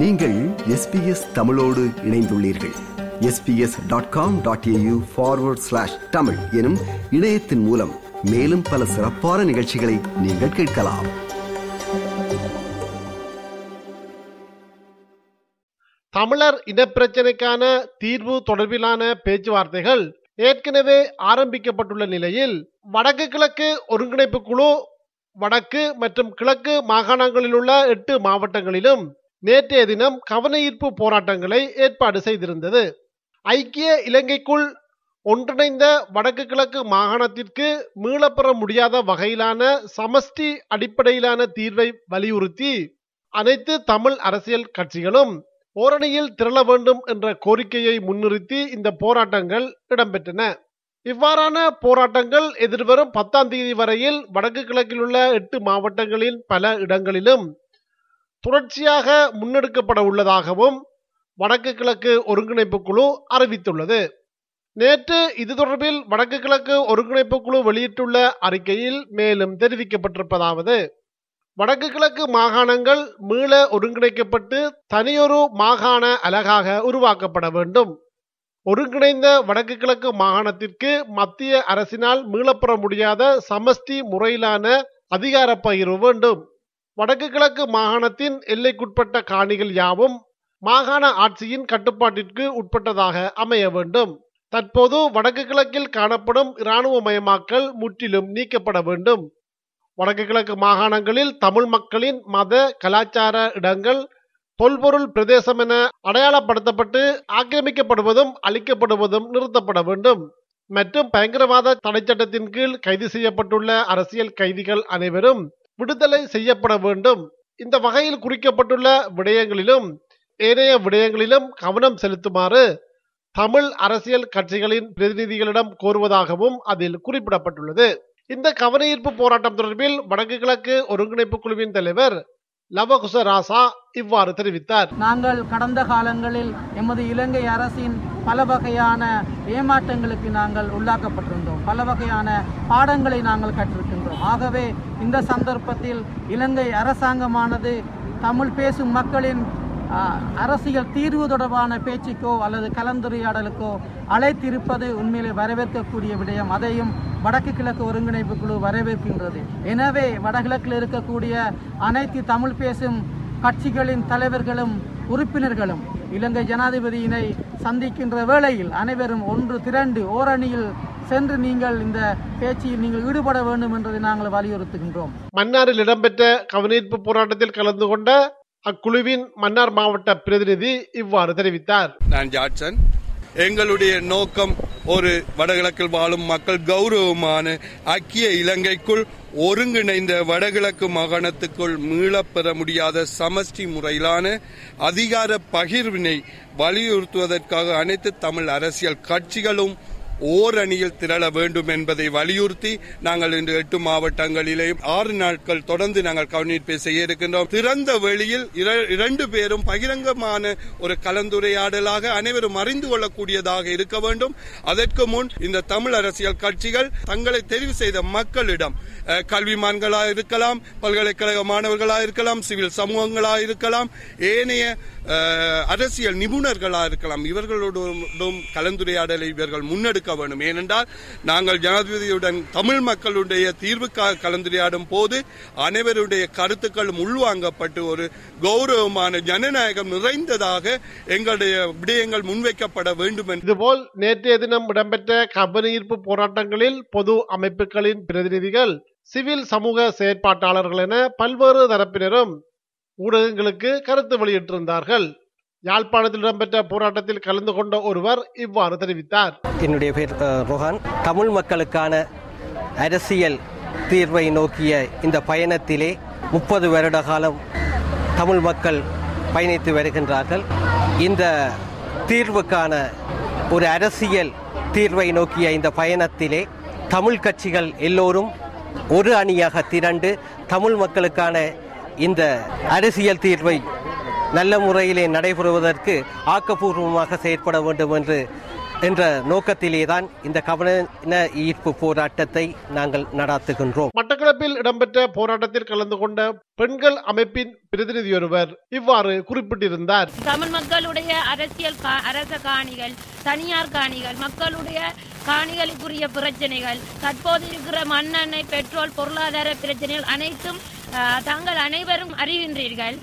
நீங்கள் எஸ்பிஎஸ் தமிழோடு இணைந்துள்ளீர்கள். SBS dot com dot AU forward slash Tamil எனும் இணையத்தின் மூலம் மேலும் பல சிறப்பான நிகழ்ச்சிகளை நீங்கள் கேட்கலாம். தமிழர் இனப்பிரச்சினைக்கான தீர்வு தொடர்பிலான பேச்சுவார்த்தைகள் ஏற்கனவே ஆரம்பிக்கப்பட்டுள்ள நிலையில் வடக்கு கிழக்கு ஒருங்கிணைப்பு குழு வடக்கு மற்றும் கிழக்கு மாகாணங்களில் உள்ள எட்டு மாவட்டங்களிலும் நேற்றைய தினம் கவனஈர்ப்பு போராட்டங்களை ஏற்பாடு செய்திருந்தது. ஐக்கிய இலங்கைக்குள் ஒன்றிணைந்த வடக்கு கிழக்கு மாகாணத்திற்கு மீளப்பெற முடியாத வகையிலான சமஷ்டி அடிப்படையிலான தீர்வை வலியுறுத்தி அனைத்து தமிழ் அரசியல் கட்சிகளும் ஓரணியில் திரள வேண்டும் என்ற கோரிக்கையை முன்னிறுத்தி இந்த போராட்டங்கள் இடம்பெற்றன. இவ்வாறான போராட்டங்கள் எதிர்வரும் பத்தாம் தேதி வரையில் வடக்கு கிழக்கில் உள்ள எட்டு மாவட்டங்களின் பல இடங்களிலும் தொடர்ச்சியாக முன்னெடுக்கப்பட உள்ளதாகவும் வடக்கு கிழக்கு ஒருங்கிணைப்பு குழு அறிவித்துள்ளது. நேற்று இது தொடர்பில் வடக்கு கிழக்கு ஒருங்கிணைப்பு குழு வெளியிட்டுள்ள அறிக்கையில் மேலும் தெரிவிக்கப்பட்டிருப்பதாவது வடக்கு கிழக்கு மாகாணங்கள் மீள ஒருங்கிணைக்கப்பட்டு தனியொரு மாகாண அலகாக உருவாக்கப்பட வேண்டும். ஒருங்கிணைந்த வடக்கு கிழக்கு மாகாணத்திற்கு மத்திய அரசினால் மீளப்பெற முடியாத சமஷ்டி முறையிலான அதிகார பகிர்வு வேண்டும். வடக்கு கிழக்கு மாகாணத்தின் எல்லைக்குட்பட்ட காணிகள் யாவும் மாகாண ஆட்சியின் கட்டுப்பாட்டிற்கு உட்பட்டதாக அமைய வேண்டும். தற்போது வடக்கு கிழக்கில் காணப்படும் இராணுவமயமாக்கல் முற்றிலும் நீக்கப்பட வேண்டும். வடக்கு கிழக்கு மாகாணங்களில் தமிழ் மக்களின் மத கலாச்சார இடங்கள் தொல்பொருள் பிரதேசம் என அடையாளப்படுத்தப்பட்டு ஆக்கிரமிக்கப்படுவதும் அளிக்கப்படுவதும் நிறுத்தப்பட வேண்டும். மற்றும் பயங்கரவாத தடைச்சட்டத்தின் கீழ் கைது செய்யப்பட்டுள்ள அரசியல் கைதிகள் அனைவரும் விடுதலை செய்யப்பட வேண்டும். இந்த வகையில் குறிக்கப்பட்டுள்ள விடயங்களிலும் ஏனைய விடயங்களிலும் கவனம் செலுத்துமாறு தமிழ் அரசியல் கட்சிகளின் பிரதிநிதிகளிடம் கோருவதாகவும் அதில் குறிப்பிடப்பட்டுள்ளது. இந்த கவனஈர்ப்பு போராட்டம் தொடர்பில் வடக்கு கிழக்கு ஒருங்கிணைப்பு குழுவின் தலைவர் லவகுச ராசா இவ்வாறு தெரிவித்தார். நாங்கள் கடந்த காலங்களில் எமது இலங்கை அரசின் பல வகையான ஏமாற்றங்களுக்கு நாங்கள் உள்ளாக்கப்பட்டிருந்தோம். பல வகையான பாடங்களை நாங்கள் கற்றிருக்கின்றோம். ஆகவே இந்த சந்தர்ப்பத்தில் இலங்கை அரசாங்கமானது தமிழ் பேசும் மக்களின் அரசியல் தீர்வு தொடர்பான பேச்சுக்கோ அல்லது கலந்துரையாடலுக்கோ அழைத்திருப்பது உண்மையிலே வரவேற்கக்கூடிய விடயம். அதையும் வடக்கு கிழக்கு ஒருங்கிணைப்பு குழு வரவேற்கின்றது. எனவே வடகிழக்கில் இருக்கக்கூடிய அனைத்து தமிழ் பேசும் கட்சிகளின் தலைவர்களும் உறுப்பினர்களும் இலங்கை ஜனாதிபதியினை சந்திக்கின்ற வேளையில் அனைவரும் ஒன்று திரண்டு ஓரணியில் சென்று நீங்கள் இந்த பேச்சில் நீங்கள் ஈடுபட வேண்டும் என்பதை நாங்கள் வலியுறுத்துகின்றோம். மன்னாரில் இடம்பெற்ற கவனீர்ப்பு போராட்டத்தில் கலந்து கொண்ட அக்குழுவின் மன்னார் மாவட்ட பிரதிநிதி இவ்வாறு தெரிவித்தார். நான் ஜாட்சன். எங்களுடைய நோக்கம் ஒரு வடகிழக்கில் வாழும் மக்கள் கௌரவமான ஐக்கிய இலங்கைக்குள் ஒருங்கிணைந்த வடகிழக்கு மாகாணத்துக்குள் மீளப்பெற முடியாத சமஷ்டி முறையிலான அதிகார பகிர்வினை வலியுறுத்துவதற்காக அனைத்து தமிழ் அரசியல் கட்சிகளும் ஓரணியில் திரள வேண்டும் என்பதை வலியுறுத்தி நாங்கள் இன்று எட்டு மாவட்டங்களிலே ஆறு நாட்கள் தொடர்ந்து நாங்கள் கவனிப்பை செய்ய இருக்கின்றோம். திறந்த வெளியில் இர- இரண்டு பேரும் பகிரங்கமான ஒரு கலந்துரையாடலாக அனைவரும் அறிந்து கொள்ளக்கூடியதாக இருக்க வேண்டும். அதற்கு முன் இந்த தமிழ் அரசியல் கட்சிகள் தங்களை தெரிவு செய்த மக்களிடம் கல்விமான்களாக இருக்கலாம் பல்கலைக்கழக மாணவர்களாக இருக்கலாம் சிவில் சமூகங்களாக இருக்கலாம் ஏனைய அரசியல் நிபுணர்களாக இருக்கலாம். இவர்களோடும் கலந்துரையாடலை இவர்கள் முன்னெடுக்க வேண்டும் ஏனென்றால் நாங்கள் ஜனாதிபதியுடன் தமிழ் மக்களுடைய தீர்வுக்காக கலந்துரையாடும் போது அனைவருடைய கருத்துக்களும் உள்வாங்கப்பட்டு ஒரு கௌரவமான ஜனநாயகம் நிறைந்ததாக எங்களுடைய விடயங்கள் முன்வைக்கப்பட வேண்டும் இதுபோல் நேற்றைய தினம் இடம்பெற்ற கவனஈர்ப்பு போராட்டங்களில் பொது அமைப்புகளின் பிரதிநிதிகள் சிவில் சமூக செயற்பாட்டாளர்கள் என பல்வேறு தரப்பினரும் ஊடகங்களுக்கு கருத்து வெளியிட்டிருந்தார்கள். யாழ்ப்பாணத்தில் இடம்பெற்ற போராட்டத்தில் கலந்து கொண்ட ஒருவர் இவ்வாறு தெரிவித்தார். என்னுடைய பேர் அஹ், ரோஹான். தமிழ் மக்களுக்கான அரசியல் தீர்வை நோக்கிய இந்த பயணத்திலே முப்பது வருட காலம் தமிழ் மக்கள் பயணித்து வருகின்றார்கள். இந்த தீர்வுக்கான ஒரு அரசியல் தீர்வை நோக்கிய இந்த பயணத்திலே தமிழ் கட்சிகள் எல்லோரும் ஒரு அணியாக திரண்டு தமிழ் மக்களுக்கான இந்த அரசியல் தீர்வை நல்ல முறையிலே நடைபெறுவதற்கு ஆக்கப்பூர்வமாக செயற்பட வேண்டும் என்று என்ற நோக்கத்திலே தான் இந்த கவன ஈர்ப்பு போராட்டத்தை நாங்கள் நடாத்துகின்றோம். மட்டக்களப்பில் இடம்பெற்ற போராட்டத்தில் கலந்து கொண்ட பெண்கள் அமைப்பின் பிரதிநிதியொருவர் இவ்வாறு குறிப்பிட்டிருந்தார். தமிழ் மக்களுடைய அரசியல் அரச காணிகள் தனியார் காணிகள் மக்களுடைய காணிகளுக்குரிய பிரச்சனைகள் தற்போது இருக்கிற மண்ணெண்ணெய் பெட்ரோல் பொருளாதார பிரச்சனைகள் அனைத்தும் தாங்கள் அனைவரும் அறிகின்றீர்கள்.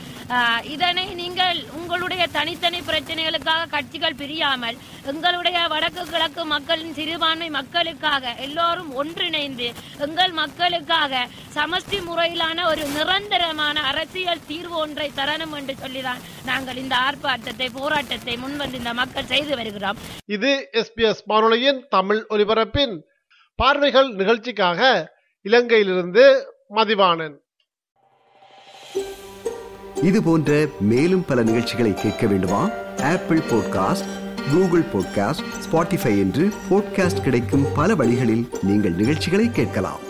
இதனை நீங்கள் உங்களுடைய தனித்தனி பிரச்சனைகளுக்காக கட்சிகள் பிரியாமல் எங்களுடைய வடக்கு கிழக்கு மக்களின் சிறுபான்மை மக்களுக்காக எல்லோரும் ஒன்றிணைந்து எங்கள் மக்களுக்காக சமஷ்டி முறையிலான ஒரு நிரந்தர நிரந்தரமான அரசியல் தீர்வு ஒன்றை தரணும் என்று சொல்லிதான் நாங்கள் இந்த ஆர்ப்பாட்டத்தை போராட்டத்தை முன்வந்து இந்த மக்கள் செய்து வருகிறோம். இது எஸ்பிஎஸ் வானொலியின் தமிழ் ஒலிபரப்பின் பார்வைகள் நிகழ்ச்சிக்காக இலங்கையிலிருந்து மதிவாணன். இது போன்ற மேலும் பல நிகழ்ச்சிகளை கேட்க வேண்டுமா? Apple podcast Google podcast Spotify என்று பாட்காஸ்ட் கிடைக்கும் பல வழிகளில் நீங்கள் நிகழ்ச்சிகளை கேட்கலாம்.